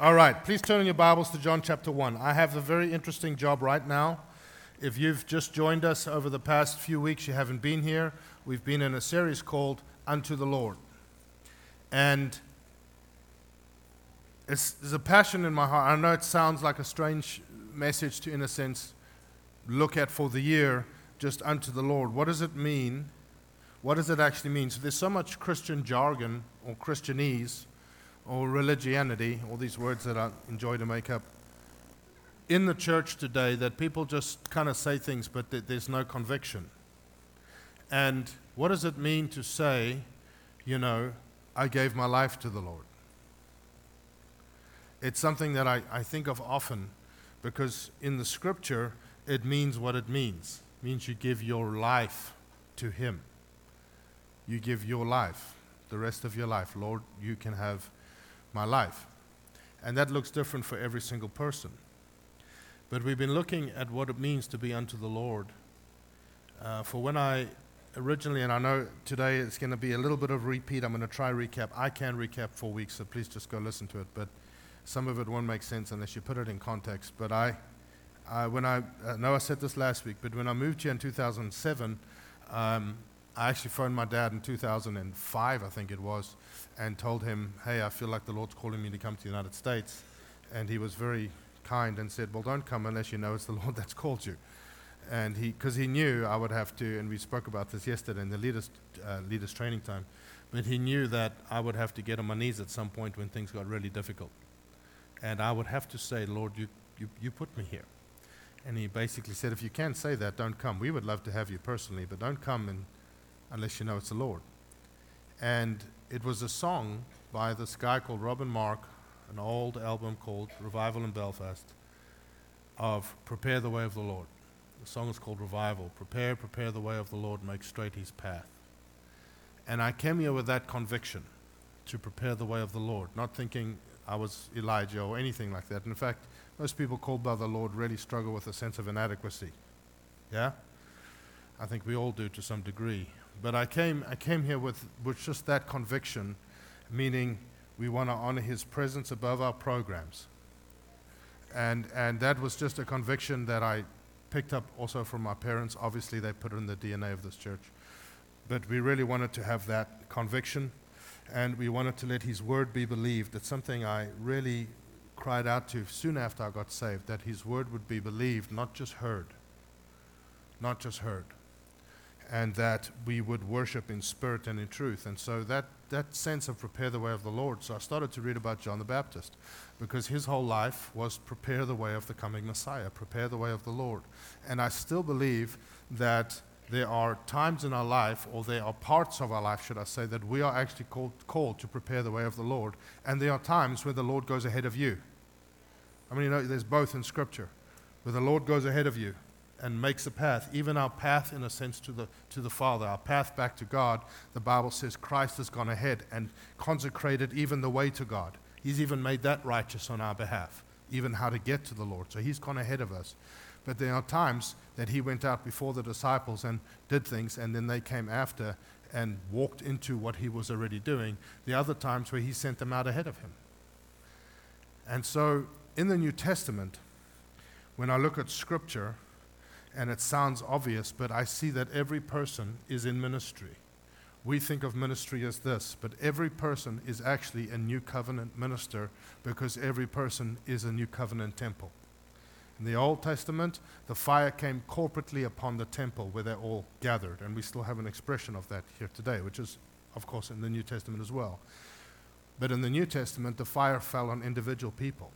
All right, please turn in your Bibles to John chapter 1. I have a very interesting job right now. If you've just joined us over the past few weeks, you haven't been here. We've been in a series called Unto the Lord. And it's, there's a passion in my heart. I know it sounds like a strange message to, in a sense, look at for the year, just unto the Lord. What does it mean? What does it actually mean? So there's so much Christian jargon or Christianese or religianity, all these words that I enjoy to make up, in the church today that people just kind of say things, but th- there's no conviction. And what does it mean to say, you know, I gave my life to the Lord? It's something that I, I think of often because in the scripture, it means what it means. It means you give your life to Him. You give your life, the rest of your life. Lord, you can have my life. And that looks different for every single person. But we've been looking at what it means to be unto the Lord. Uh, for when I originally, and I know today it's going to be a little bit of repeat, I'm going to try recap. I can recap for weeks, so please just go listen to it. But some of it won't make sense unless you put it in context. But I, I when I, I know I said this last week, but when I moved here in 2007, um, I actually phoned my dad in 2005, I think it was, and told him, hey, I feel like the Lord's calling me to come to the United States. And he was very kind and said, well, don't come unless you know it's the Lord that's called you. And he, because he knew I would have to, and we spoke about this yesterday in the leaders, uh, leaders training time, but he knew that I would have to get on my knees at some point when things got really difficult. And I would have to say, Lord, you, you, you put me here. And he basically said, if you can't say that, don't come. We would love to have you personally, but don't come and unless you know it's the Lord. And it was a song by this guy called Robin Mark, an old album called Revival in Belfast, of Prepare the Way of the Lord. The song is called Revival. Prepare, prepare the way of the Lord, make straight his path. And I came here with that conviction to prepare the way of the Lord, not thinking I was Elijah or anything like that. In fact, most people called by the Lord really struggle with a sense of inadequacy. Yeah? I think we all do to some degree. But I came, I came here with, with just that conviction, meaning we want to honor his presence above our programs. And, and that was just a conviction that I picked up also from my parents. Obviously, they put it in the DNA of this church. But we really wanted to have that conviction, and we wanted to let his word be believed. It's something I really cried out to soon after I got saved that his word would be believed, not just heard. Not just heard and that we would worship in spirit and in truth. And so that, that sense of prepare the way of the Lord. So I started to read about John the Baptist because his whole life was prepare the way of the coming Messiah, prepare the way of the Lord. And I still believe that there are times in our life, or there are parts of our life, should I say, that we are actually called, called to prepare the way of the Lord. And there are times where the Lord goes ahead of you. I mean, you know, there's both in Scripture, where the Lord goes ahead of you and makes a path, even our path in a sense to the, to the Father, our path back to God, the Bible says Christ has gone ahead and consecrated even the way to God. He's even made that righteous on our behalf, even how to get to the Lord. So he's gone ahead of us. But there are times that he went out before the disciples and did things, and then they came after and walked into what he was already doing. The other times where he sent them out ahead of him. And so in the New Testament, when I look at Scripture, and it sounds obvious, but I see that every person is in ministry. We think of ministry as this, but every person is actually a new covenant minister because every person is a new covenant temple. In the Old Testament, the fire came corporately upon the temple where they all gathered, and we still have an expression of that here today, which is, of course, in the New Testament as well. But in the New Testament, the fire fell on individual people.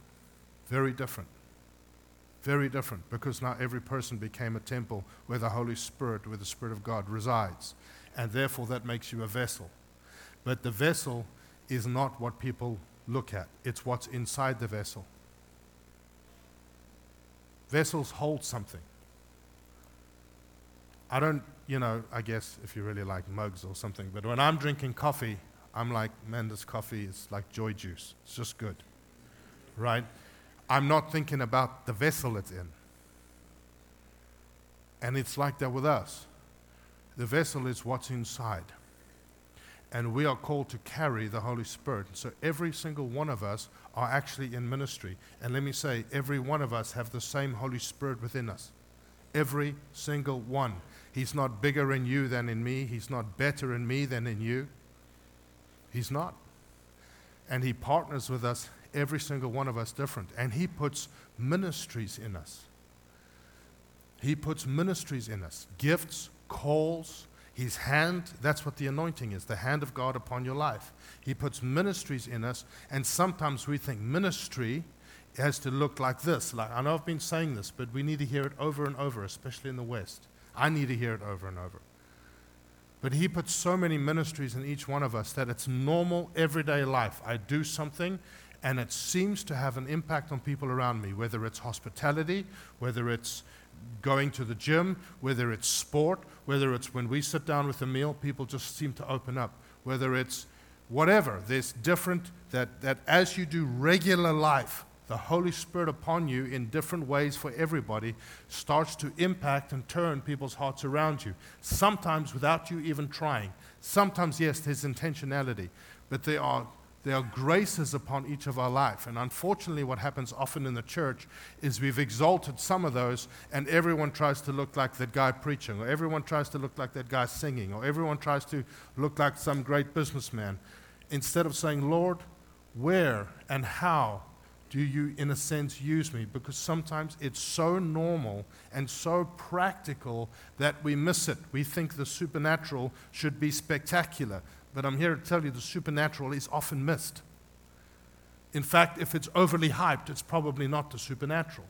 Very different. Very different because now every person became a temple where the Holy Spirit, where the Spirit of God resides. And therefore, that makes you a vessel. But the vessel is not what people look at, it's what's inside the vessel. Vessels hold something. I don't, you know, I guess if you really like mugs or something, but when I'm drinking coffee, I'm like, man, this coffee is like joy juice. It's just good. Right? I'm not thinking about the vessel it's in. And it's like that with us. The vessel is what's inside. and we are called to carry the Holy Spirit. So every single one of us are actually in ministry. And let me say, every one of us have the same Holy Spirit within us. Every single one. He's not bigger in you than in me. He's not better in me than in you. He's not. And He partners with us, every single one of us different. And He puts ministries in us. He puts ministries in us gifts, calls, his hand, that's what the anointing is, the hand of God upon your life. He puts ministries in us, and sometimes we think ministry has to look like this. Like I know I've been saying this, but we need to hear it over and over, especially in the West. I need to hear it over and over. But he puts so many ministries in each one of us that it's normal everyday life. I do something and it seems to have an impact on people around me, whether it's hospitality, whether it's going to the gym, whether it's sport, whether it's when we sit down with a meal, people just seem to open up, whether it's whatever. There's different, that, that as you do regular life, the Holy Spirit upon you in different ways for everybody starts to impact and turn people's hearts around you. Sometimes without you even trying. Sometimes, yes, there's intentionality, but there are there are graces upon each of our life. And unfortunately, what happens often in the church is we've exalted some of those, and everyone tries to look like that guy preaching, or everyone tries to look like that guy singing, or everyone tries to look like some great businessman. Instead of saying, Lord, where and how do you, in a sense, use me? Because sometimes it's so normal and so practical that we miss it. We think the supernatural should be spectacular. But I'm here to tell you the supernatural is often missed. In fact, if it's overly hyped, it's probably not the supernatural.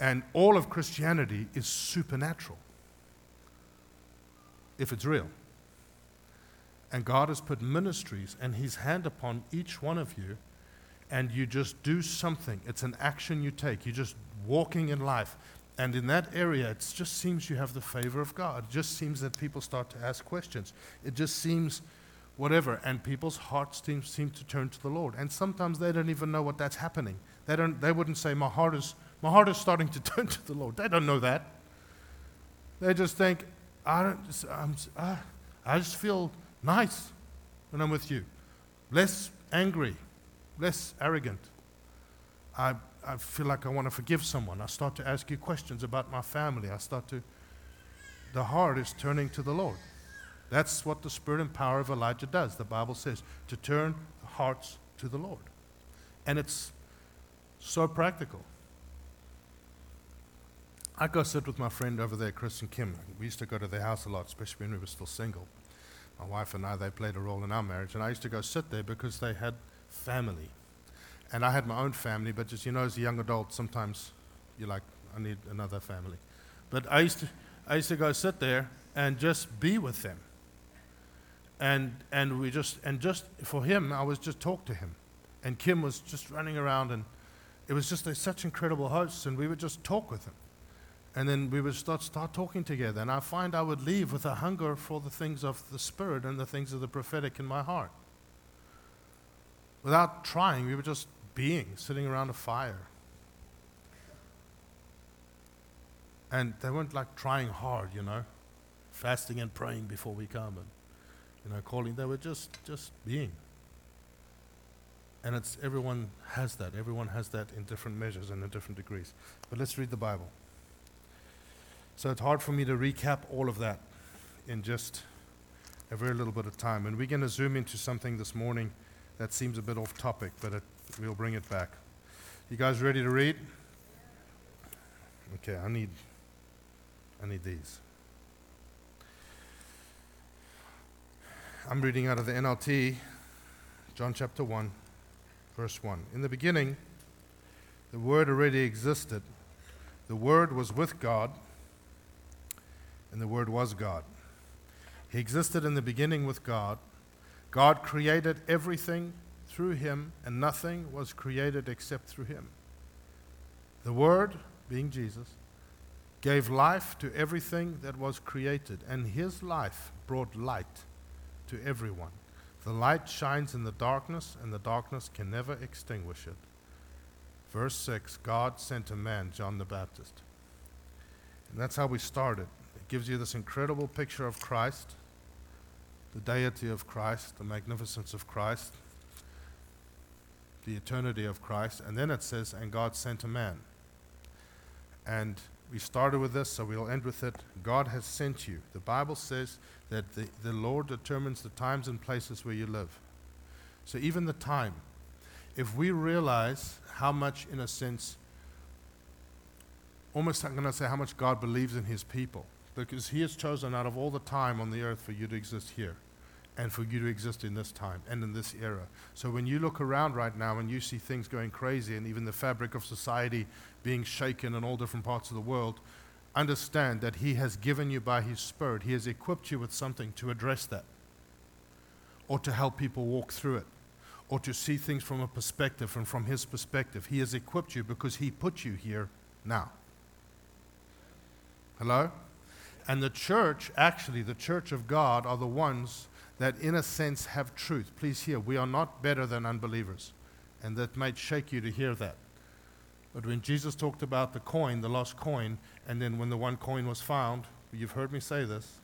And all of Christianity is supernatural if it's real. And God has put ministries and His hand upon each one of you, and you just do something. It's an action you take. You're just walking in life. And in that area, it just seems you have the favor of God. It just seems that people start to ask questions. It just seems whatever. And people's hearts seem, seem to turn to the Lord. And sometimes they don't even know what that's happening. They, don't, they wouldn't say, my heart, is, my heart is starting to turn to the Lord. They don't know that. They just think, I, don't, I'm, I, I just feel nice when I'm with you. Less angry, less arrogant. I, I feel like I want to forgive someone. I start to ask you questions about my family. I start to, the heart is turning to the Lord. That's what the spirit and power of Elijah does. The Bible says to turn hearts to the Lord. And it's so practical. I go sit with my friend over there, Chris and Kim. We used to go to their house a lot, especially when we were still single. My wife and I, they played a role in our marriage. And I used to go sit there because they had family. And I had my own family, but just, you know, as a young adult, sometimes you're like, I need another family. But I used to, I used to go sit there and just be with them. And, and we just, and just for him, I was just talk to him. And Kim was just running around, and it was just such incredible hosts, and we would just talk with him. And then we would start, start talking together. And I find I would leave with a hunger for the things of the Spirit and the things of the prophetic in my heart. Without trying, we were just being sitting around a fire. And they weren't like trying hard, you know, fasting and praying before we come and, you know, calling. They were just, just being. And it's everyone has that. Everyone has that in different measures and in different degrees. But let's read the Bible. So it's hard for me to recap all of that in just a very little bit of time. And we're going to zoom into something this morning that seems a bit off topic, but it We'll bring it back. You guys ready to read? Okay, I need I need these. I'm reading out of the NLT, John chapter 1, verse 1. In the beginning, the Word already existed. The Word was with God, and the Word was God. He existed in the beginning with God. God created everything through him, and nothing was created except through him. The Word, being Jesus, gave life to everything that was created, and his life brought light to everyone. The light shines in the darkness, and the darkness can never extinguish it. Verse 6 God sent a man, John the Baptist. And that's how we started. It gives you this incredible picture of Christ, the deity of Christ, the magnificence of Christ, the eternity of Christ. And then it says, and God sent a man. And we started with this, so we'll end with it. God has sent you. The Bible says that the, the Lord determines the times and places where you live. So even the time, if we realize how much, in a sense, almost I'm going to say how much God believes in his people, because he has chosen out of all the time on the earth for you to exist here and for you to exist in this time and in this era. So when you look around right now and you see things going crazy and even the fabric of society being shaken in all different parts of the world, understand that He has given you by His Spirit, He has equipped you with something to address that or to help people walk through it or to see things from a perspective and from His perspective. He has equipped you because He put you here now. Hello? And the church, actually, the church of God, are the ones that, in a sense, have truth. Please hear, we are not better than unbelievers. And that might shake you to hear that. But when Jesus talked about the coin, the lost coin, and then when the one coin was found, you've heard me say this.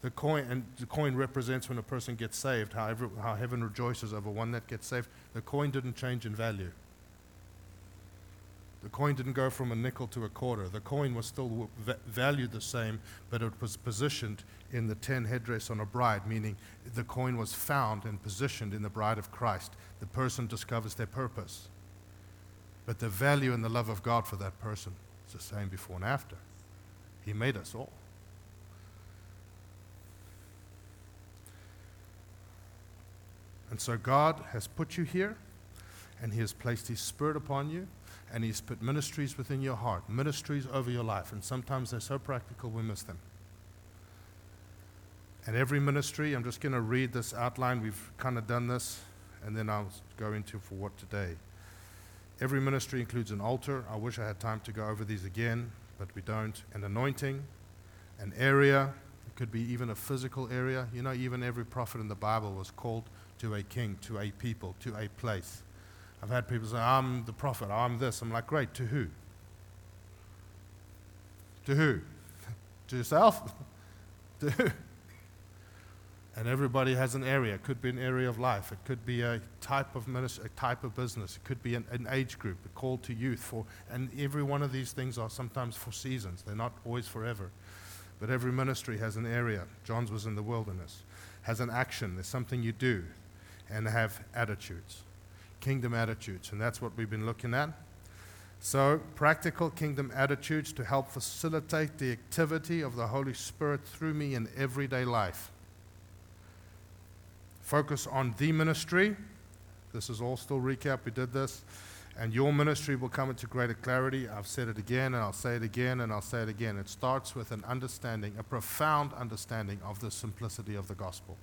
The coin, and the coin represents when a person gets saved, how, every, how heaven rejoices over one that gets saved. The coin didn't change in value. The coin didn't go from a nickel to a quarter. The coin was still valued the same, but it was positioned in the ten headdress on a bride, meaning the coin was found and positioned in the bride of Christ. The person discovers their purpose. But the value and the love of God for that person is the same before and after. He made us all. And so God has put you here, and He has placed His Spirit upon you, and He's put ministries within your heart, ministries over your life. And sometimes they're so practical we miss them. And every ministry, I'm just going to read this outline. We've kind of done this, and then I'll go into for what today. Every ministry includes an altar. I wish I had time to go over these again, but we don't. An anointing, an area. It could be even a physical area. You know, even every prophet in the Bible was called to a king, to a people, to a place. I've had people say, I'm the prophet, I'm this. I'm like, great, to who? To who? to yourself? to who? And everybody has an area. It could be an area of life. It could be a type of ministry, a type of business. It could be an, an age group, a call to youth. For, and every one of these things are sometimes for seasons. They're not always forever. But every ministry has an area. John's was in the wilderness. Has an action. There's something you do. And have attitudes. Kingdom attitudes. And that's what we've been looking at. So, practical kingdom attitudes to help facilitate the activity of the Holy Spirit through me in everyday life focus on the ministry. This is all still recap. We did this. And your ministry will come into greater clarity. I've said it again, and I'll say it again, and I'll say it again. It starts with an understanding, a profound understanding of the simplicity of the gospel.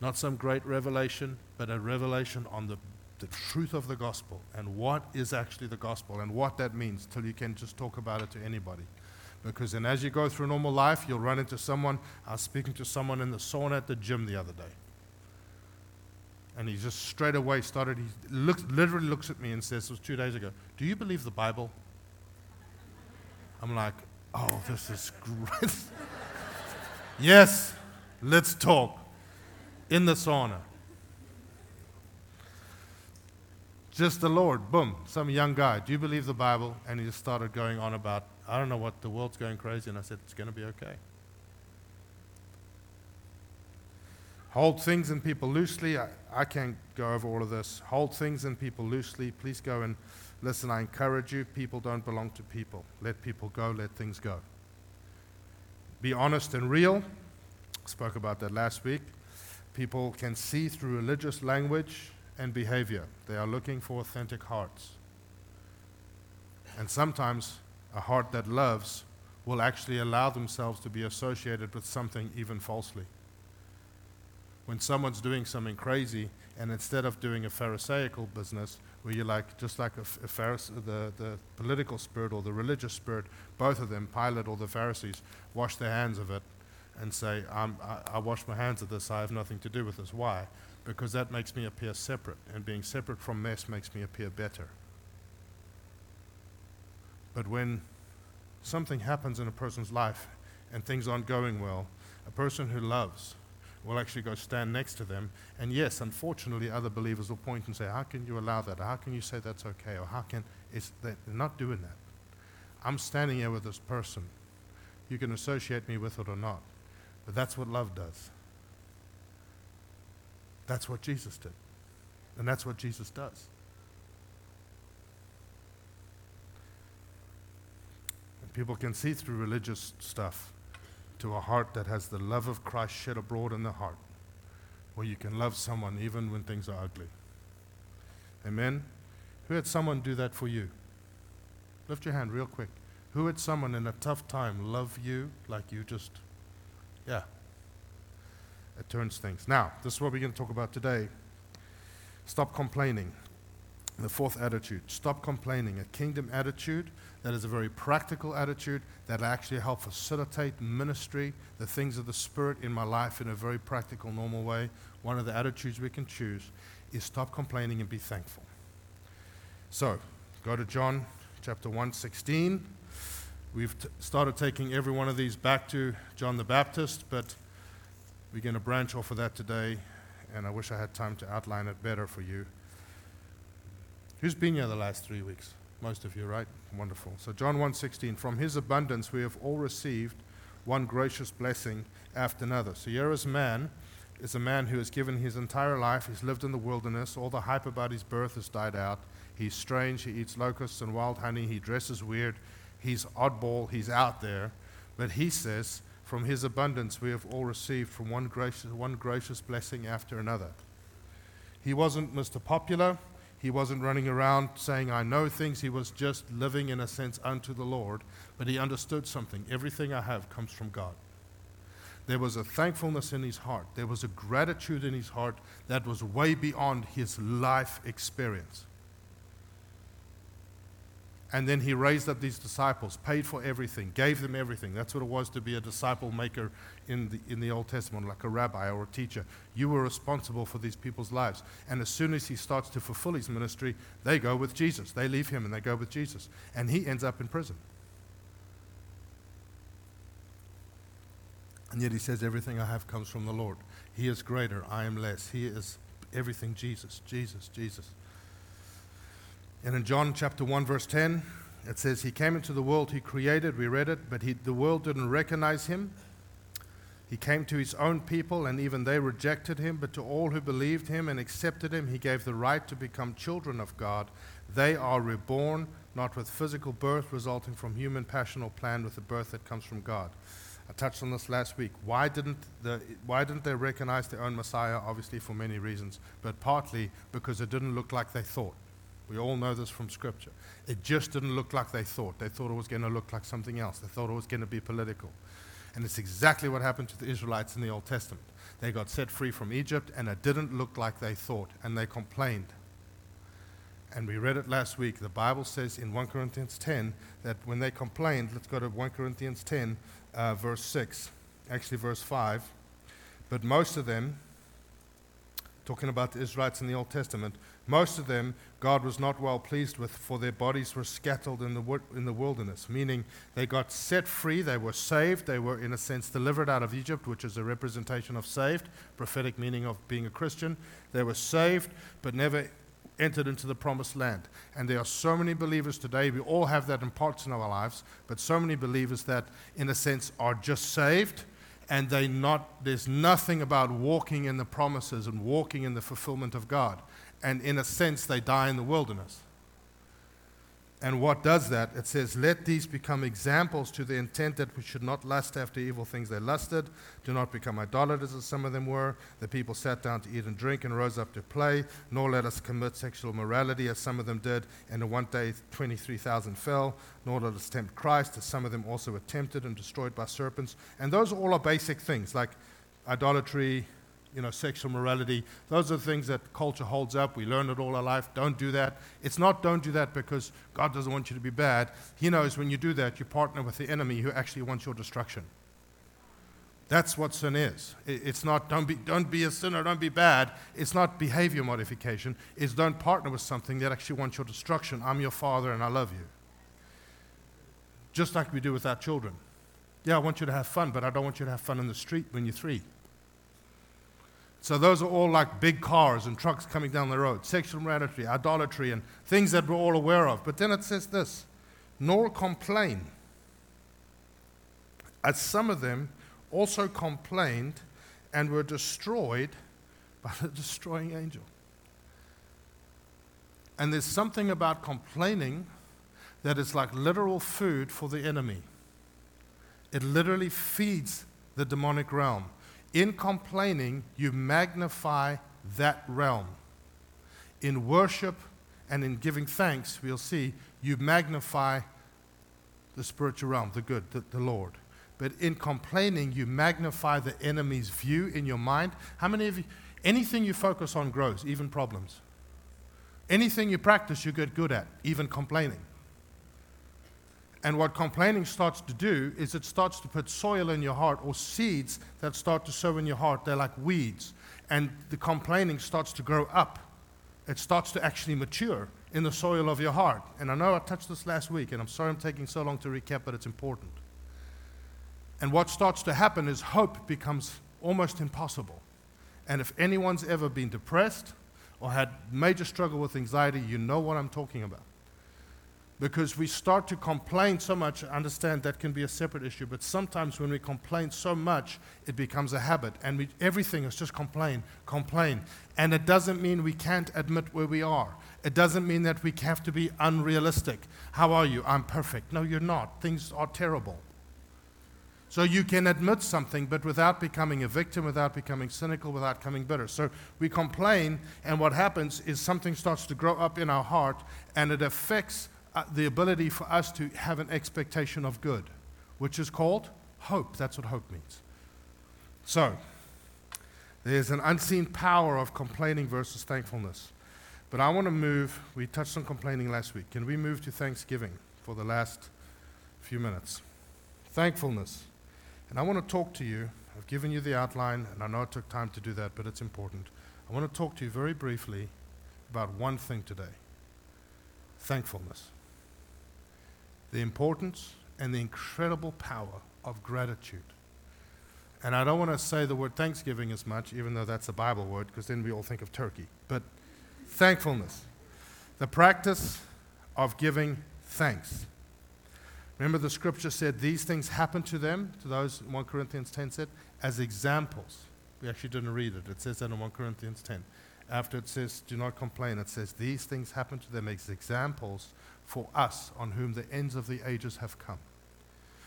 Not some great revelation, but a revelation on the, the truth of the gospel and what is actually the gospel and what that means till you can just talk about it to anybody. Because then as you go through normal life, you'll run into someone. I was speaking to someone in the sauna at the gym the other day. And he just straight away started, he looks, literally looks at me and says, it was two days ago, Do you believe the Bible? I'm like, Oh, this is great. yes, let's talk. In the sauna. Just the Lord, boom, some young guy, do you believe the Bible? And he just started going on about, I don't know what, the world's going crazy. And I said, It's going to be okay. Hold things and people loosely. I, I can't go over all of this. Hold things and people loosely. Please go and listen. I encourage you. People don't belong to people. Let people go. Let things go. Be honest and real. Spoke about that last week. People can see through religious language and behavior. They are looking for authentic hearts. And sometimes a heart that loves will actually allow themselves to be associated with something even falsely when someone's doing something crazy, and instead of doing a Pharisaical business, where you're like, just like a, a the, the political spirit or the religious spirit, both of them, Pilate or the Pharisees, wash their hands of it and say, I, I wash my hands of this, I have nothing to do with this. Why? Because that makes me appear separate, and being separate from mess makes me appear better. But when something happens in a person's life and things aren't going well, a person who loves will actually go stand next to them. And yes, unfortunately, other believers will point and say, How can you allow that? How can you say that's okay? Or how can. It's, they're not doing that. I'm standing here with this person. You can associate me with it or not. But that's what love does. That's what Jesus did. And that's what Jesus does. And people can see through religious stuff to a heart that has the love of Christ shed abroad in the heart, where you can love someone even when things are ugly. Amen? Who had someone do that for you? Lift your hand real quick. Who had someone in a tough time love you like you just, yeah. It turns things. Now, this is what we're going to talk about today. Stop complaining. The fourth attitude stop complaining. A kingdom attitude that is a very practical attitude that actually help facilitate ministry, the things of the Spirit in my life in a very practical, normal way. One of the attitudes we can choose is stop complaining and be thankful. So, go to John chapter 1, 16. We've t- started taking every one of these back to John the Baptist, but we're going to branch off of that today, and I wish I had time to outline it better for you. Who's been here the last three weeks? Most of you, right? Wonderful. So John 1:16, from his abundance we have all received one gracious blessing after another. So here is man, is a man who has given his entire life, he's lived in the wilderness, all the hype about his birth has died out. He's strange, he eats locusts and wild honey, he dresses weird, he's oddball, he's out there. But he says, from his abundance we have all received from one gracious, one gracious blessing after another. He wasn't Mr. Popular. He wasn't running around saying, I know things. He was just living, in a sense, unto the Lord. But he understood something. Everything I have comes from God. There was a thankfulness in his heart. There was a gratitude in his heart that was way beyond his life experience. And then he raised up these disciples, paid for everything, gave them everything. That's what it was to be a disciple maker in the, in the Old Testament, like a rabbi or a teacher. You were responsible for these people's lives. And as soon as he starts to fulfill his ministry, they go with Jesus. They leave him and they go with Jesus. And he ends up in prison. And yet he says, Everything I have comes from the Lord. He is greater, I am less. He is everything Jesus, Jesus, Jesus. And in John chapter 1, verse 10, it says, He came into the world He created. We read it, but he, the world didn't recognize Him. He came to His own people, and even they rejected Him. But to all who believed Him and accepted Him, He gave the right to become children of God. They are reborn, not with physical birth resulting from human passion or plan, with the birth that comes from God. I touched on this last week. Why didn't, the, why didn't they recognize their own Messiah? Obviously, for many reasons, but partly because it didn't look like they thought. We all know this from Scripture. It just didn't look like they thought. They thought it was going to look like something else. They thought it was going to be political. And it's exactly what happened to the Israelites in the Old Testament. They got set free from Egypt, and it didn't look like they thought, and they complained. And we read it last week. The Bible says in 1 Corinthians 10 that when they complained, let's go to 1 Corinthians 10, uh, verse 6, actually, verse 5. But most of them, talking about the Israelites in the Old Testament, most of them God was not well pleased with, for their bodies were scattered in the, in the wilderness, meaning they got set free, they were saved, they were, in a sense, delivered out of Egypt, which is a representation of saved, prophetic meaning of being a Christian. They were saved, but never entered into the promised land. And there are so many believers today, we all have that in parts in our lives, but so many believers that, in a sense, are just saved and they not, there's nothing about walking in the promises and walking in the fulfillment of God and in a sense, they die in the wilderness. And what does that? It says, Let these become examples to the intent that we should not lust after evil things they lusted. Do not become idolaters, as some of them were. The people sat down to eat and drink and rose up to play. Nor let us commit sexual morality, as some of them did. And in one day, 23,000 fell. Nor let us tempt Christ, as some of them also were tempted and destroyed by serpents. And those all are basic things like idolatry, you know, sexual morality. Those are the things that culture holds up. We learn it all our life. Don't do that. It's not don't do that because God doesn't want you to be bad. He knows when you do that, you partner with the enemy who actually wants your destruction. That's what sin is. It's not don't be, don't be a sinner, don't be bad. It's not behavior modification. It's don't partner with something that actually wants your destruction. I'm your father and I love you. Just like we do with our children. Yeah, I want you to have fun, but I don't want you to have fun in the street when you're three. So those are all like big cars and trucks coming down the road, sexual immorality, idolatry, and things that we're all aware of. But then it says this nor complain. As some of them also complained and were destroyed by the destroying angel. And there's something about complaining that is like literal food for the enemy. It literally feeds the demonic realm. In complaining, you magnify that realm. In worship and in giving thanks, we'll see, you magnify the spiritual realm, the good, the, the Lord. But in complaining, you magnify the enemy's view in your mind. How many of you, anything you focus on grows, even problems? Anything you practice, you get good at, even complaining. And what complaining starts to do is it starts to put soil in your heart or seeds that start to sow in your heart. They're like weeds. And the complaining starts to grow up. It starts to actually mature in the soil of your heart. And I know I touched this last week, and I'm sorry I'm taking so long to recap, but it's important. And what starts to happen is hope becomes almost impossible. And if anyone's ever been depressed or had major struggle with anxiety, you know what I'm talking about because we start to complain so much. I understand that can be a separate issue, but sometimes when we complain so much, it becomes a habit, and we, everything is just complain, complain. And it doesn't mean we can't admit where we are. It doesn't mean that we have to be unrealistic. How are you? I'm perfect. No, you're not. Things are terrible. So you can admit something, but without becoming a victim, without becoming cynical, without becoming bitter. So we complain, and what happens is something starts to grow up in our heart, and it affects Uh, the ability for us to have an expectation of good, which is called hope. That's what hope means. So, there's an unseen power of complaining versus thankfulness. But I want to move, we touched on complaining last week. Can we move to thanksgiving for the last few minutes? Thankfulness. And I want to talk to you. I've given you the outline, and I know it took time to do that, but it's important. I want to talk to you very briefly about one thing today thankfulness the importance and the incredible power of gratitude. And I don't want to say the word thanksgiving as much, even though that's a Bible word, because then we all think of turkey. But thankfulness, the practice of giving thanks. Remember, the scripture said these things happened to them, to those, 1 Corinthians 10 said, as examples. We actually didn't read it. It says that in 1 Corinthians 10. After it says, do not complain, it says, these things happened to them as examples for us on whom the ends of the ages have come.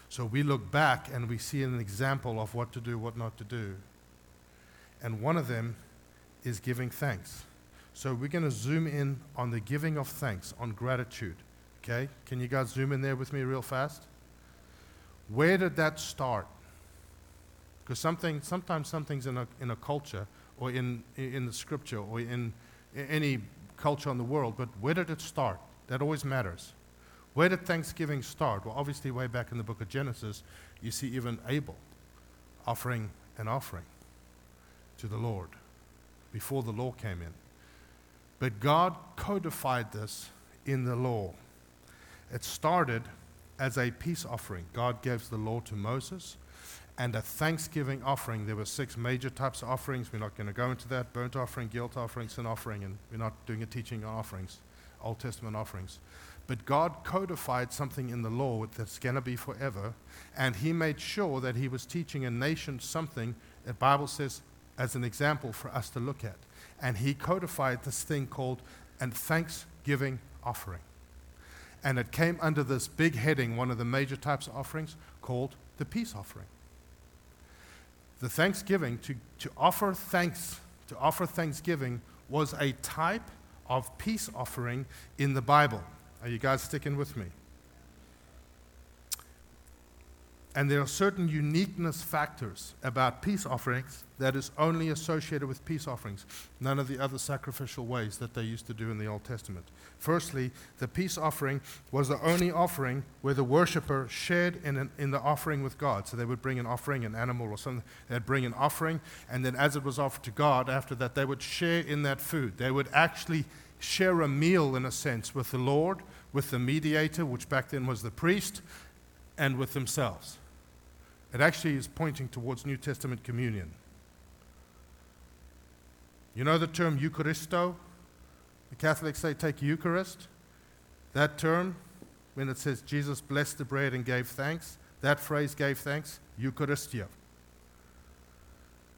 So we look back and we see an example of what to do, what not to do. And one of them is giving thanks. So we're going to zoom in on the giving of thanks, on gratitude. Okay? Can you guys zoom in there with me real fast? Where did that start? Because something, sometimes something's in a, in a culture or in, in the scripture or in, in any culture in the world, but where did it start? That always matters. Where did Thanksgiving start? Well, obviously, way back in the book of Genesis, you see even Abel offering an offering to the Lord before the law came in. But God codified this in the law. It started as a peace offering. God gave the law to Moses and a thanksgiving offering. There were six major types of offerings. We're not going to go into that burnt offering, guilt offering, sin offering, and we're not doing a teaching on offerings. Old Testament offerings. But God codified something in the law that's going to be forever, and He made sure that He was teaching a nation something the Bible says as an example for us to look at. And He codified this thing called a thanksgiving offering. And it came under this big heading, one of the major types of offerings, called the peace offering. The thanksgiving, to, to offer thanks, to offer thanksgiving was a type of peace offering in the Bible. Are you guys sticking with me? And there are certain uniqueness factors about peace offerings that is only associated with peace offerings, none of the other sacrificial ways that they used to do in the Old Testament. Firstly, the peace offering was the only offering where the worshiper shared in, an, in the offering with God. So they would bring an offering, an animal or something, they'd bring an offering, and then as it was offered to God, after that, they would share in that food. They would actually share a meal, in a sense, with the Lord, with the mediator, which back then was the priest, and with themselves. It actually is pointing towards New Testament communion. You know the term Eucharisto? The Catholics say take Eucharist. That term, when it says Jesus blessed the bread and gave thanks, that phrase gave thanks, Eucharisteo.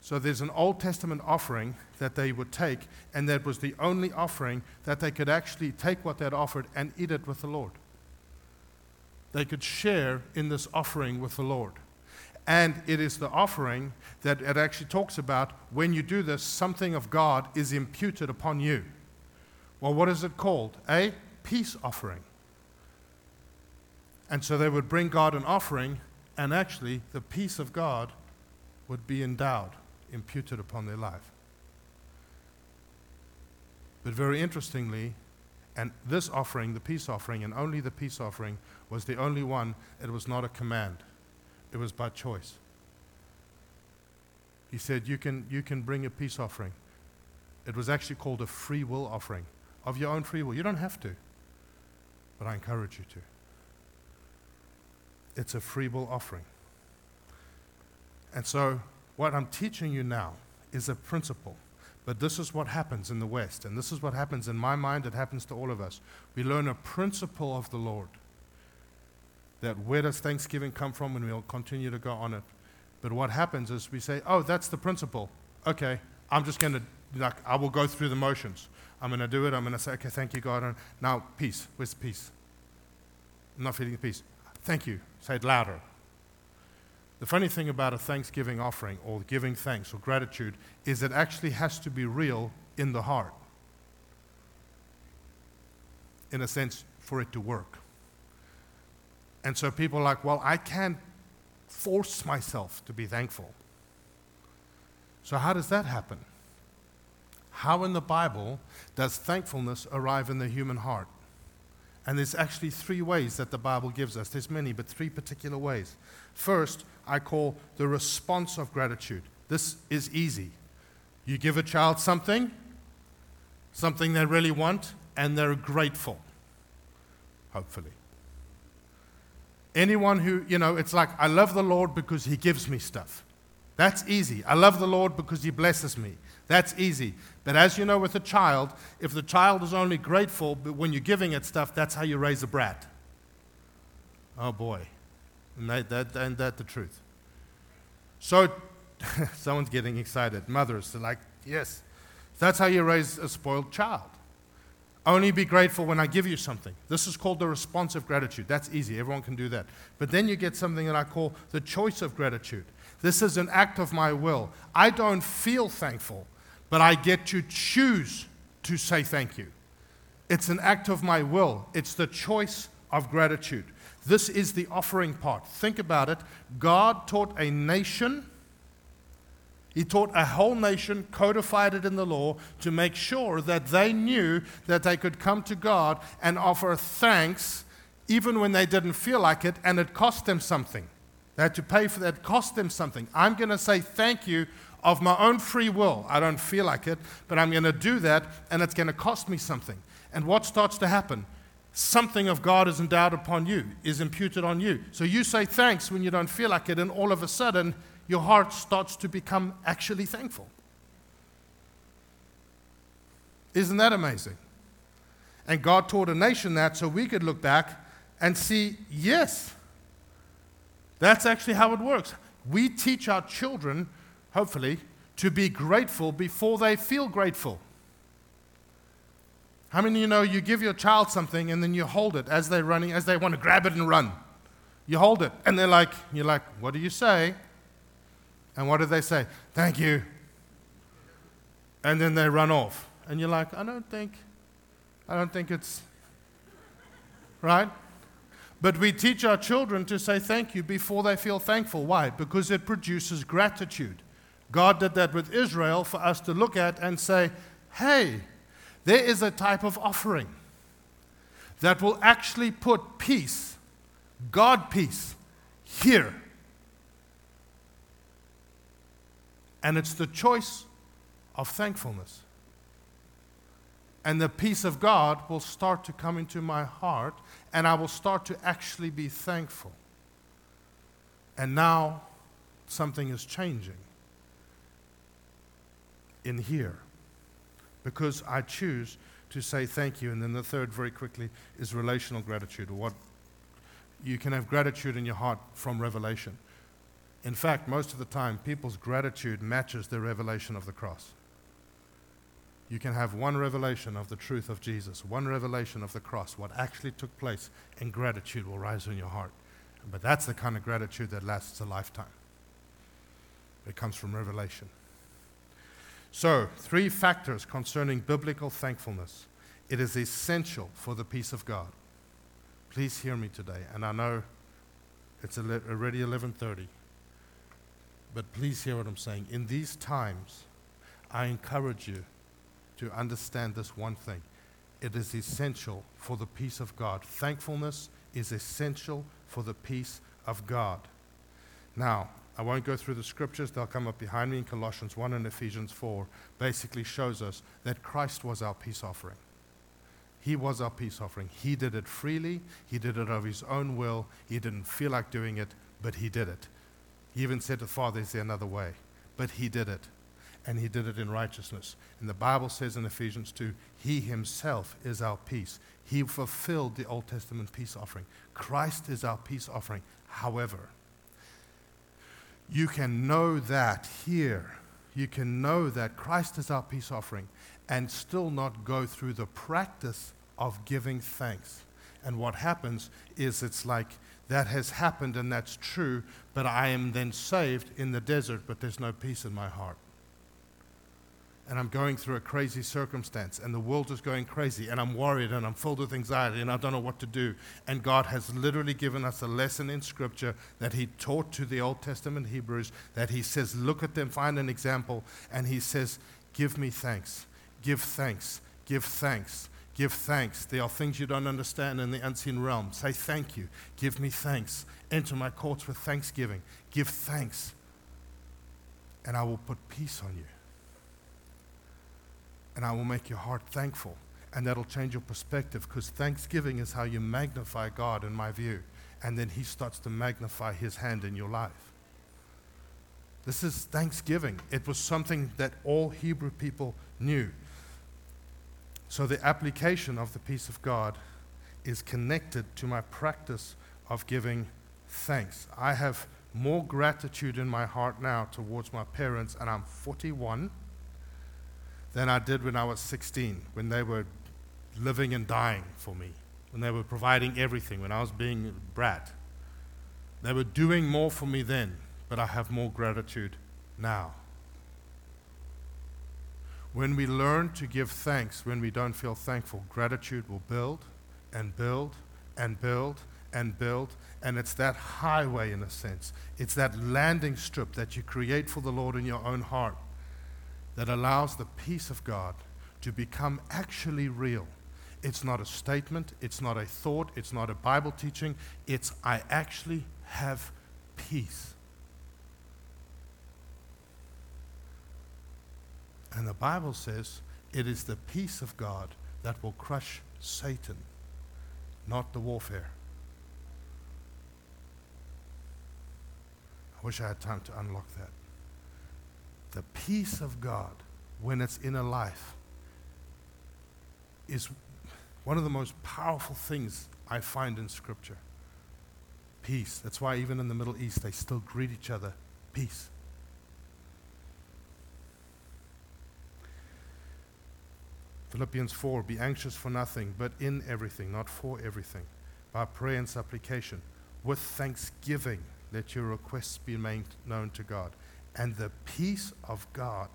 So there's an Old Testament offering that they would take, and that was the only offering that they could actually take what they'd offered and eat it with the Lord. They could share in this offering with the Lord. And it is the offering that it actually talks about when you do this, something of God is imputed upon you. Well, what is it called? A peace offering. And so they would bring God an offering, and actually the peace of God would be endowed, imputed upon their life. But very interestingly, and this offering, the peace offering, and only the peace offering, was the only one, it was not a command, it was by choice. He said, You can, you can bring a peace offering. It was actually called a free will offering of your own free will. You don't have to, but I encourage you to. It's a free will offering. And so, what I'm teaching you now is a principle. But this is what happens in the West, and this is what happens in my mind, it happens to all of us. We learn a principle of the Lord. That where does Thanksgiving come from, and we'll continue to go on it. But what happens is we say, oh, that's the principle. Okay, I'm just going to, like, I will go through the motions. I'm going to do it. I'm going to say, okay, thank you, God. And now, peace. Where's peace? I'm not feeling peace. Thank you. Say it louder. The funny thing about a Thanksgiving offering or giving thanks or gratitude is it actually has to be real in the heart, in a sense, for it to work. And so people are like, well, I can't force myself to be thankful. So, how does that happen? How in the Bible does thankfulness arrive in the human heart? And there's actually three ways that the Bible gives us. There's many, but three particular ways. First, I call the response of gratitude. This is easy. You give a child something, something they really want, and they're grateful, hopefully. Anyone who, you know, it's like, I love the Lord because he gives me stuff. That's easy. I love the Lord because he blesses me. That's easy. But as you know with a child, if the child is only grateful but when you're giving it stuff, that's how you raise a brat. Oh boy. And that, that, that the truth. So someone's getting excited. Mothers are like, yes. That's how you raise a spoiled child. Only be grateful when I give you something. This is called the responsive gratitude. That's easy. Everyone can do that. But then you get something that I call the choice of gratitude. This is an act of my will. I don't feel thankful but I get to choose to say thank you. It's an act of my will, it's the choice of gratitude. This is the offering part. Think about it. God taught a nation, He taught a whole nation, codified it in the law to make sure that they knew that they could come to God and offer thanks even when they didn't feel like it and it cost them something. They had to pay for that, it cost them something. I'm going to say thank you of my own free will. I don't feel like it, but I'm going to do that, and it's going to cost me something. And what starts to happen? Something of God is endowed upon you, is imputed on you. So you say thanks when you don't feel like it, and all of a sudden, your heart starts to become actually thankful. Isn't that amazing? And God taught a nation that so we could look back and see, yes, that's actually how it works. We teach our children hopefully, to be grateful before they feel grateful. How many of you know you give your child something and then you hold it as they're running, as they want to grab it and run? You hold it and they're like, you're like, what do you say? And what do they say? Thank you. And then they run off. And you're like, I don't think, I don't think it's right. But we teach our children to say thank you before they feel thankful. Why? Because it produces gratitude. God did that with Israel for us to look at and say, hey, there is a type of offering that will actually put peace, God peace, here. And it's the choice of thankfulness. And the peace of God will start to come into my heart, and I will start to actually be thankful. And now something is changing in here because I choose to say thank you. And then the third, very quickly, is relational gratitude, what you can have gratitude in your heart from revelation. In fact, most of the time, people's gratitude matches their revelation of the cross. You can have one revelation of the truth of Jesus, one revelation of the cross, what actually took place, and gratitude will rise in your heart. But that's the kind of gratitude that lasts a lifetime. It comes from revelation. So, three factors concerning biblical thankfulness. It is essential for the peace of God. Please hear me today, and I know it's already 11:30. But please hear what I'm saying. In these times, I encourage you to understand this one thing. It is essential for the peace of God. Thankfulness is essential for the peace of God. Now, I won't go through the scriptures, they'll come up behind me in Colossians 1 and Ephesians 4. Basically shows us that Christ was our peace offering. He was our peace offering. He did it freely, He did it of His own will. He didn't feel like doing it, but He did it. He even said to the Father, Is there another way? But He did it. And He did it in righteousness. And the Bible says in Ephesians 2 He Himself is our peace. He fulfilled the Old Testament peace offering. Christ is our peace offering. However, you can know that here. You can know that Christ is our peace offering and still not go through the practice of giving thanks. And what happens is it's like that has happened and that's true, but I am then saved in the desert, but there's no peace in my heart and I'm going through a crazy circumstance, and the world is going crazy, and I'm worried, and I'm filled with anxiety, and I don't know what to do. And God has literally given us a lesson in Scripture that He taught to the Old Testament Hebrews that He says, Look at them, find an example, and He says, Give me thanks, give thanks, give thanks. Give thanks. There are things you don't understand in the unseen realm. Say thank you. Give me thanks. Enter my courts with thanksgiving. Give thanks. And I will put peace on you and I will make your heart thankful. And that'll change your perspective because thanksgiving is how you magnify God, in my view. And then He starts to magnify His hand in your life. This is thanksgiving. It was something that all Hebrew people knew. So the application of the peace of God is connected to my practice of giving thanks. I have more gratitude in my heart now towards my parents, and I'm 41 than I did when I was 16, when they were living and dying for me, when they were providing everything, when I was being a brat. They were doing more for me then, but I have more gratitude now. When we learn to give thanks when we don't feel thankful, gratitude will build and build and build and build. And it's that highway, in a sense. It's that landing strip that you create for the Lord in your own heart that allows the peace of God to become actually real. It's not a statement, it's not a thought, it's not a Bible teaching, it's I actually have peace. And the Bible says it is the peace of God that will crush Satan, not the warfare. I wish I had time to unlock that the peace of God when it's in a life is one of the most powerful things I find in Scripture. Peace. That's why even in the Middle East they still greet each other. Peace. Philippians 4 Be anxious for nothing, but in everything, not for everything, by prayer and supplication, with thanksgiving, let your requests be made known to God and the peace of God,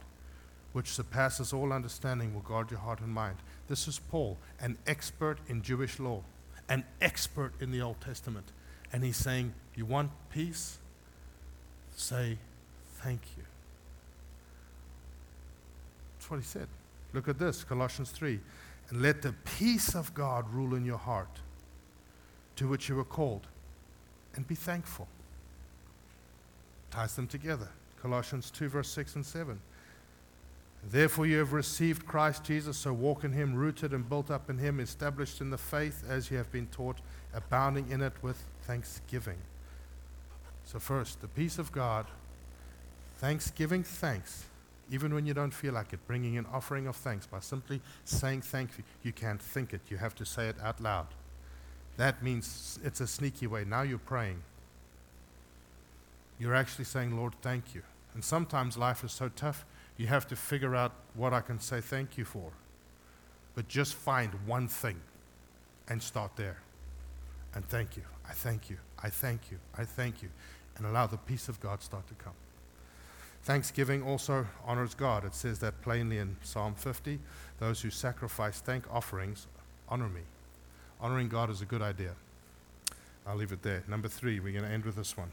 which surpasses all understanding, will guard your heart and mind. This is Paul, an expert in Jewish law, an expert in the Old Testament. And he's saying, You want peace? Say thank you. That's what he said. Look at this Colossians 3. And let the peace of God rule in your heart, to which you were called, and be thankful. Ties them together. Colossians 2, verse 6 and 7. Therefore, you have received Christ Jesus, so walk in him, rooted and built up in him, established in the faith as you have been taught, abounding in it with thanksgiving. So, first, the peace of God Thanksgiving thanks, even when you don't feel like it, bringing an offering of thanks by simply saying thank you. You can't think it, you have to say it out loud. That means it's a sneaky way. Now you're praying. You're actually saying, Lord, thank you. And sometimes life is so tough, you have to figure out what I can say thank you for. But just find one thing and start there. And thank you. I thank you. I thank you. I thank you. And allow the peace of God start to come. Thanksgiving also honors God. It says that plainly in Psalm 50 those who sacrifice thank offerings honor me. Honoring God is a good idea. I'll leave it there. Number three, we're going to end with this one.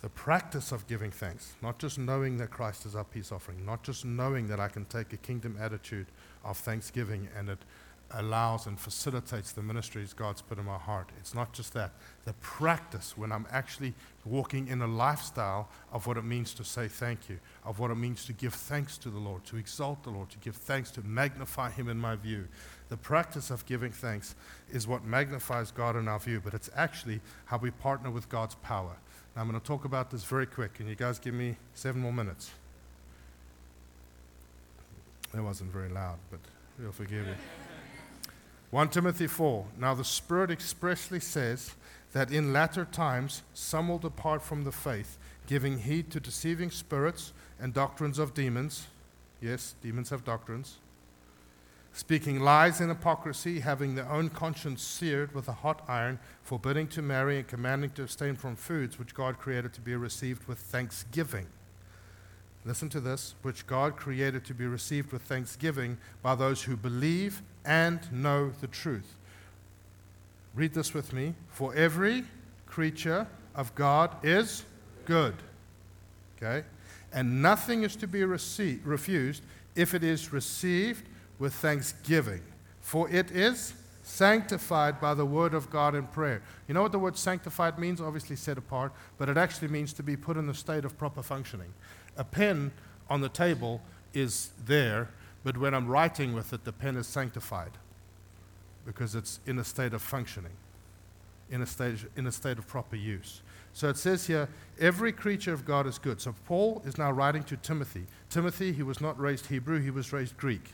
The practice of giving thanks, not just knowing that Christ is our peace offering, not just knowing that I can take a kingdom attitude of thanksgiving and it allows and facilitates the ministries God's put in my heart. It's not just that. The practice, when I'm actually walking in a lifestyle of what it means to say thank you, of what it means to give thanks to the Lord, to exalt the Lord, to give thanks, to magnify Him in my view. The practice of giving thanks is what magnifies God in our view, but it's actually how we partner with God's power. Now, I'm going to talk about this very quick. Can you guys give me seven more minutes? That wasn't very loud, but you'll forgive me. 1 Timothy 4. Now the Spirit expressly says that in latter times some will depart from the faith, giving heed to deceiving spirits and doctrines of demons. Yes, demons have doctrines. Speaking lies and hypocrisy, having their own conscience seared with a hot iron, forbidding to marry and commanding to abstain from foods which God created to be received with thanksgiving. Listen to this, which God created to be received with thanksgiving by those who believe and know the truth. Read this with me. For every creature of God is good. Okay? And nothing is to be received, refused if it is received with thanksgiving. For it is sanctified by the word of God in prayer. You know what the word sanctified means? Obviously set apart, but it actually means to be put in the state of proper functioning a pen on the table is there, but when I'm writing with it, the pen is sanctified because it's in a state of functioning, in a state, in a state of proper use. So it says here, every creature of God is good. So Paul is now writing to Timothy. Timothy, he was not raised Hebrew, he was raised Greek.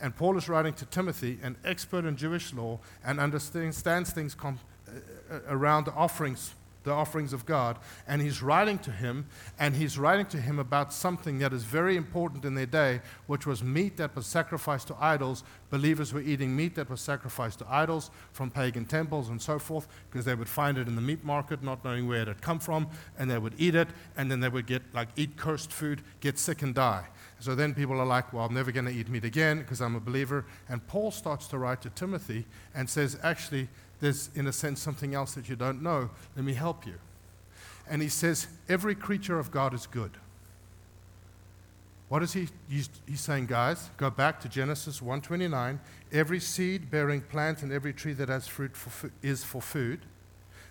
And Paul is writing to Timothy, an expert in Jewish law, and understands things com- uh, uh, around the offerings the offerings of God. And he's writing to him, and he's writing to him about something that is very important in their day, which was meat that was sacrificed to idols. Believers were eating meat that was sacrificed to idols from pagan temples and so forth, because they would find it in the meat market, not knowing where it had come from, and they would eat it, and then they would get, like, eat cursed food, get sick, and die. So then people are like, well, I'm never going to eat meat again because I'm a believer. And Paul starts to write to Timothy and says, actually, there's, in a sense, something else that you don't know. Let me help you. And he says, Every creature of God is good. What is he he's, he's saying, guys? Go back to Genesis 1:29. Every seed bearing plant and every tree that has fruit for, is for food.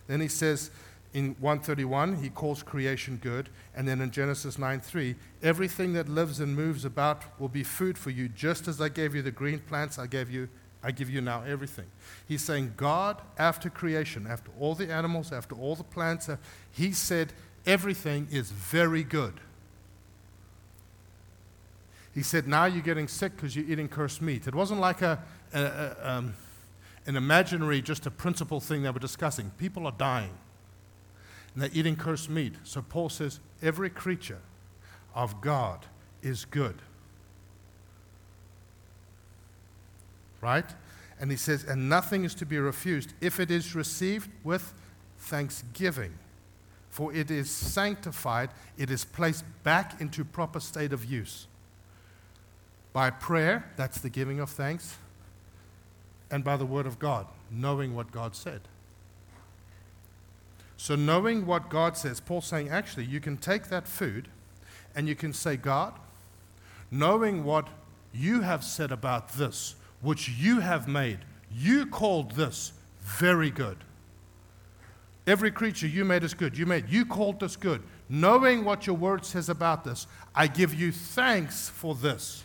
Then he says in 131, he calls creation good. And then in Genesis 9:3, everything that lives and moves about will be food for you, just as I gave you the green plants, I gave you I give you now everything. He's saying, God, after creation, after all the animals, after all the plants, uh, He said, everything is very good. He said, now you're getting sick because you're eating cursed meat. It wasn't like a, a, a um, an imaginary, just a principle thing they were discussing. People are dying and they're eating cursed meat. So Paul says, every creature of God is good. right? And he says, and nothing is to be refused if it is received with thanksgiving. For it is sanctified, it is placed back into proper state of use. By prayer, that's the giving of thanks, and by the word of God, knowing what God said. So, knowing what God says, Paul's saying, actually, you can take that food and you can say, God, knowing what you have said about this, which you have made. You called this very good. Every creature you made is good. You made, you called this good. Knowing what your word says about this, I give you thanks for this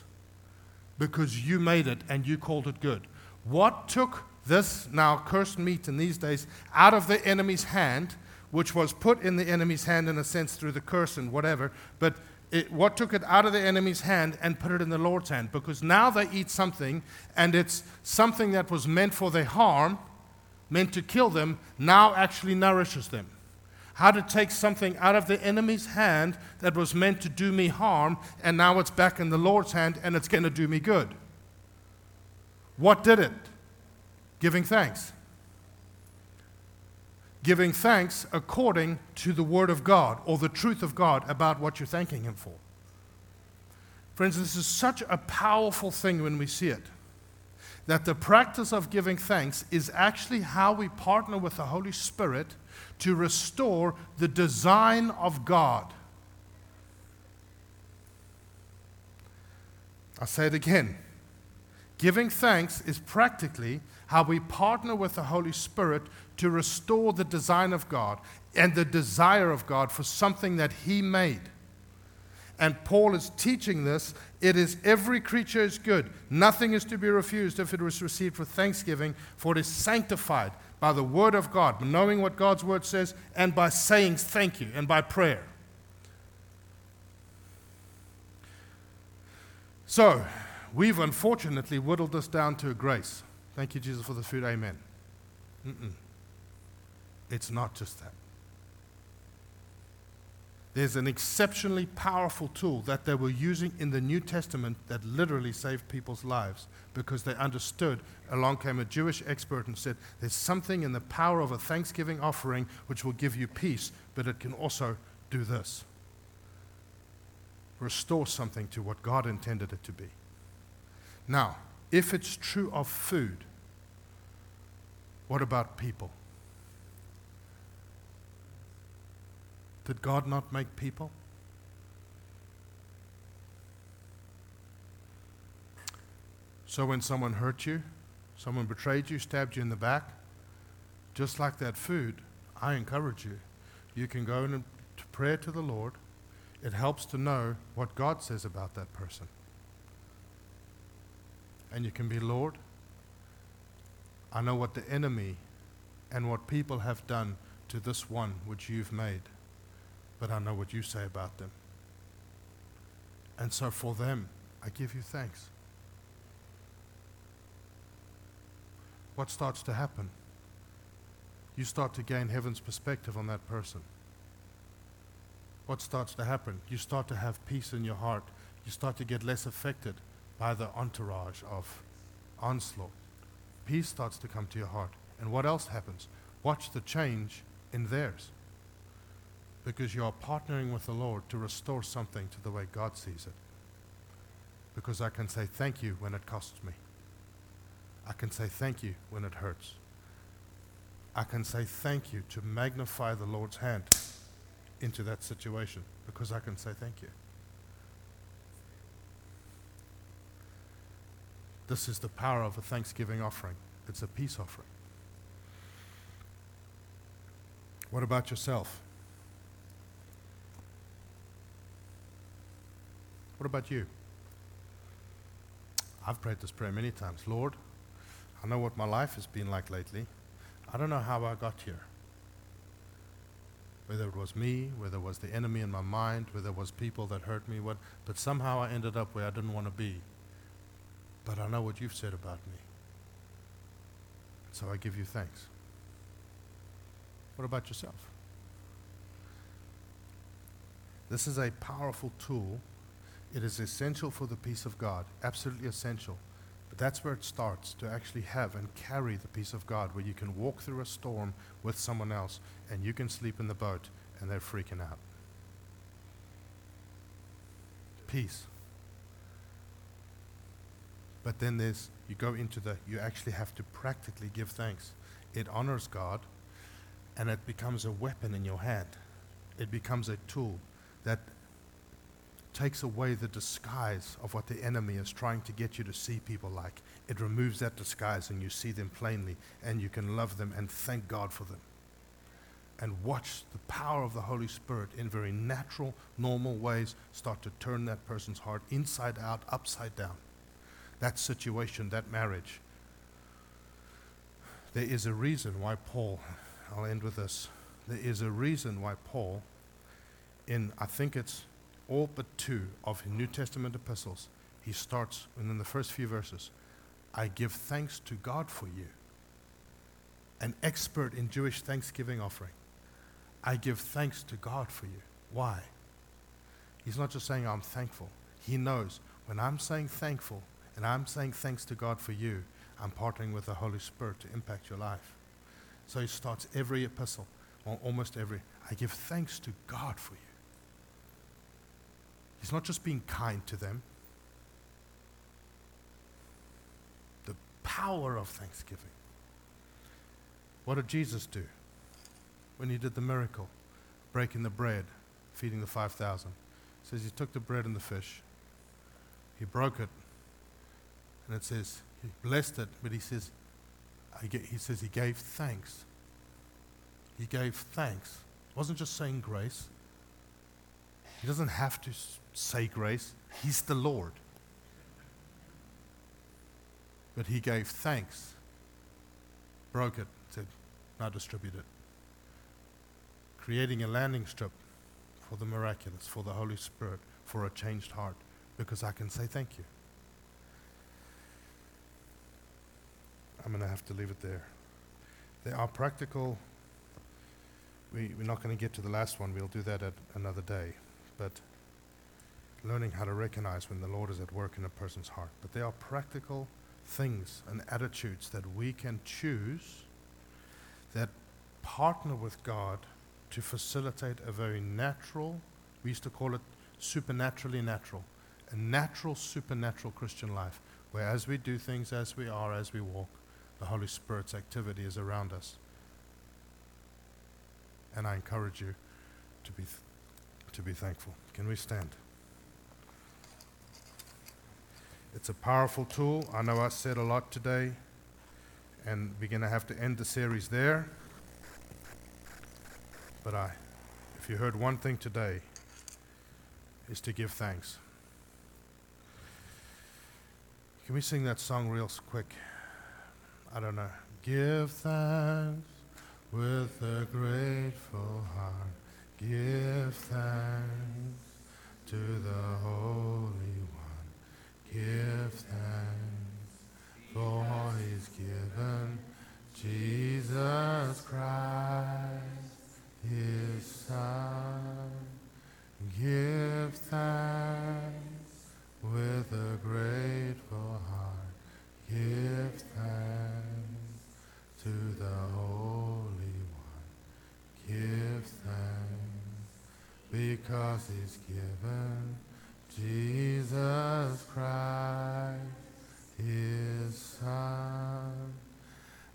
because you made it and you called it good. What took this now cursed meat in these days out of the enemy's hand which was put in the enemy's hand in a sense through the curse and whatever, but it, what took it out of the enemy's hand and put it in the Lord's hand? Because now they eat something, and it's something that was meant for their harm, meant to kill them, now actually nourishes them. How to take something out of the enemy's hand that was meant to do me harm, and now it's back in the Lord's hand and it's going to do me good. What did it? Giving thanks giving thanks according to the Word of God or the truth of God about what you're thanking Him for. Friends, this is such a powerful thing when we see it. That the practice of giving thanks is actually how we partner with the Holy Spirit to restore the design of God. I'll say it again. Giving thanks is practically how we partner with the Holy Spirit to restore the design of God and the desire of God for something that He made. And Paul is teaching this. It is every creature is good. Nothing is to be refused if it was received with thanksgiving, for it is sanctified by the word of God, knowing what God's word says, and by saying thank you, and by prayer. So, we've unfortunately whittled this down to a grace. Thank you, Jesus, for the food. Amen. Mm-mm. It's not just that. There's an exceptionally powerful tool that they were using in the New Testament that literally saved people's lives because they understood. Along came a Jewish expert and said, There's something in the power of a thanksgiving offering which will give you peace, but it can also do this restore something to what God intended it to be. Now, if it's true of food, what about people? Did God not make people? So when someone hurt you, someone betrayed you, stabbed you in the back, just like that food, I encourage you. You can go into prayer to the Lord. It helps to know what God says about that person. And you can be, Lord, I know what the enemy and what people have done to this one which you've made, but I know what you say about them. And so for them, I give you thanks. What starts to happen? You start to gain heaven's perspective on that person. What starts to happen? You start to have peace in your heart. You start to get less affected by the entourage of onslaught. Peace starts to come to your heart. And what else happens? Watch the change in theirs. Because you are partnering with the Lord to restore something to the way God sees it. Because I can say thank you when it costs me. I can say thank you when it hurts. I can say thank you to magnify the Lord's hand into that situation because I can say thank you. This is the power of a thanksgiving offering. It's a peace offering. What about yourself? What about you? I've prayed this prayer many times. Lord, I know what my life has been like lately. I don't know how I got here. Whether it was me, whether it was the enemy in my mind, whether it was people that hurt me, what, but somehow I ended up where I didn't want to be. But I know what you've said about me. So I give you thanks. What about yourself? This is a powerful tool. It is essential for the peace of God, absolutely essential. But that's where it starts to actually have and carry the peace of God, where you can walk through a storm with someone else and you can sleep in the boat and they're freaking out. Peace. But then there's, you go into the, you actually have to practically give thanks. It honors God and it becomes a weapon in your hand. It becomes a tool that takes away the disguise of what the enemy is trying to get you to see people like. It removes that disguise and you see them plainly and you can love them and thank God for them. And watch the power of the Holy Spirit in very natural, normal ways start to turn that person's heart inside out, upside down that situation, that marriage. There is a reason why Paul, I'll end with this, there is a reason why Paul, in I think it's all but two of his New Testament epistles, he starts, and in the first few verses, I give thanks to God for you. An expert in Jewish thanksgiving offering. I give thanks to God for you. Why? He's not just saying I'm thankful. He knows when I'm saying thankful and I'm saying thanks to God for you, I'm partnering with the Holy Spirit to impact your life. So he starts every epistle, or almost every. I give thanks to God for you. He's not just being kind to them. The power of thanksgiving. What did Jesus do when he did the miracle? Breaking the bread, feeding the 5,000. says he took the bread and the fish, he broke it, and it says he blessed it, but he says, he says he gave thanks. He gave thanks. It wasn't just saying grace. He doesn't have to say grace. He's the Lord. But he gave thanks, broke it, said, now distribute it. Creating a landing strip for the miraculous, for the Holy Spirit, for a changed heart, because I can say thank you. I'm going to have to leave it there. They are practical, we, we're not going to get to the last one, we'll do that at another day. But learning how to recognize when the Lord is at work in a person's heart. But they are practical things and attitudes that we can choose that partner with God to facilitate a very natural, we used to call it supernaturally natural, a natural, supernatural Christian life, where as we do things as we are, as we walk, the Holy Spirit's activity is around us. And I encourage you to be, th- to be thankful. Can we stand? It's a powerful tool. I know I said a lot today, and we're going to have to end the series there. But I, if you heard one thing today, is to give thanks. Can we sing that song real quick? I don't know. Give thanks with a grateful heart. Give thanks to the Holy One. Give thanks for all He's given. Jesus Christ, His Son. Give thanks with a grateful heart. Give thanks to the Holy One. Give thanks because He's given Jesus Christ, His Son.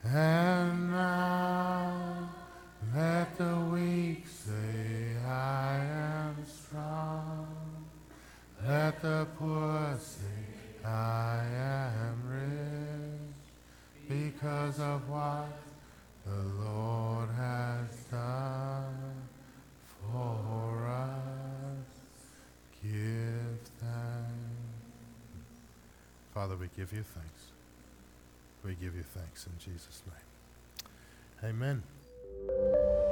And now let the weak say, I am strong. Let the poor say, I am because of what the Lord has done for us. Give thanks. Father, we give you thanks. We give you thanks in Jesus' name. Amen.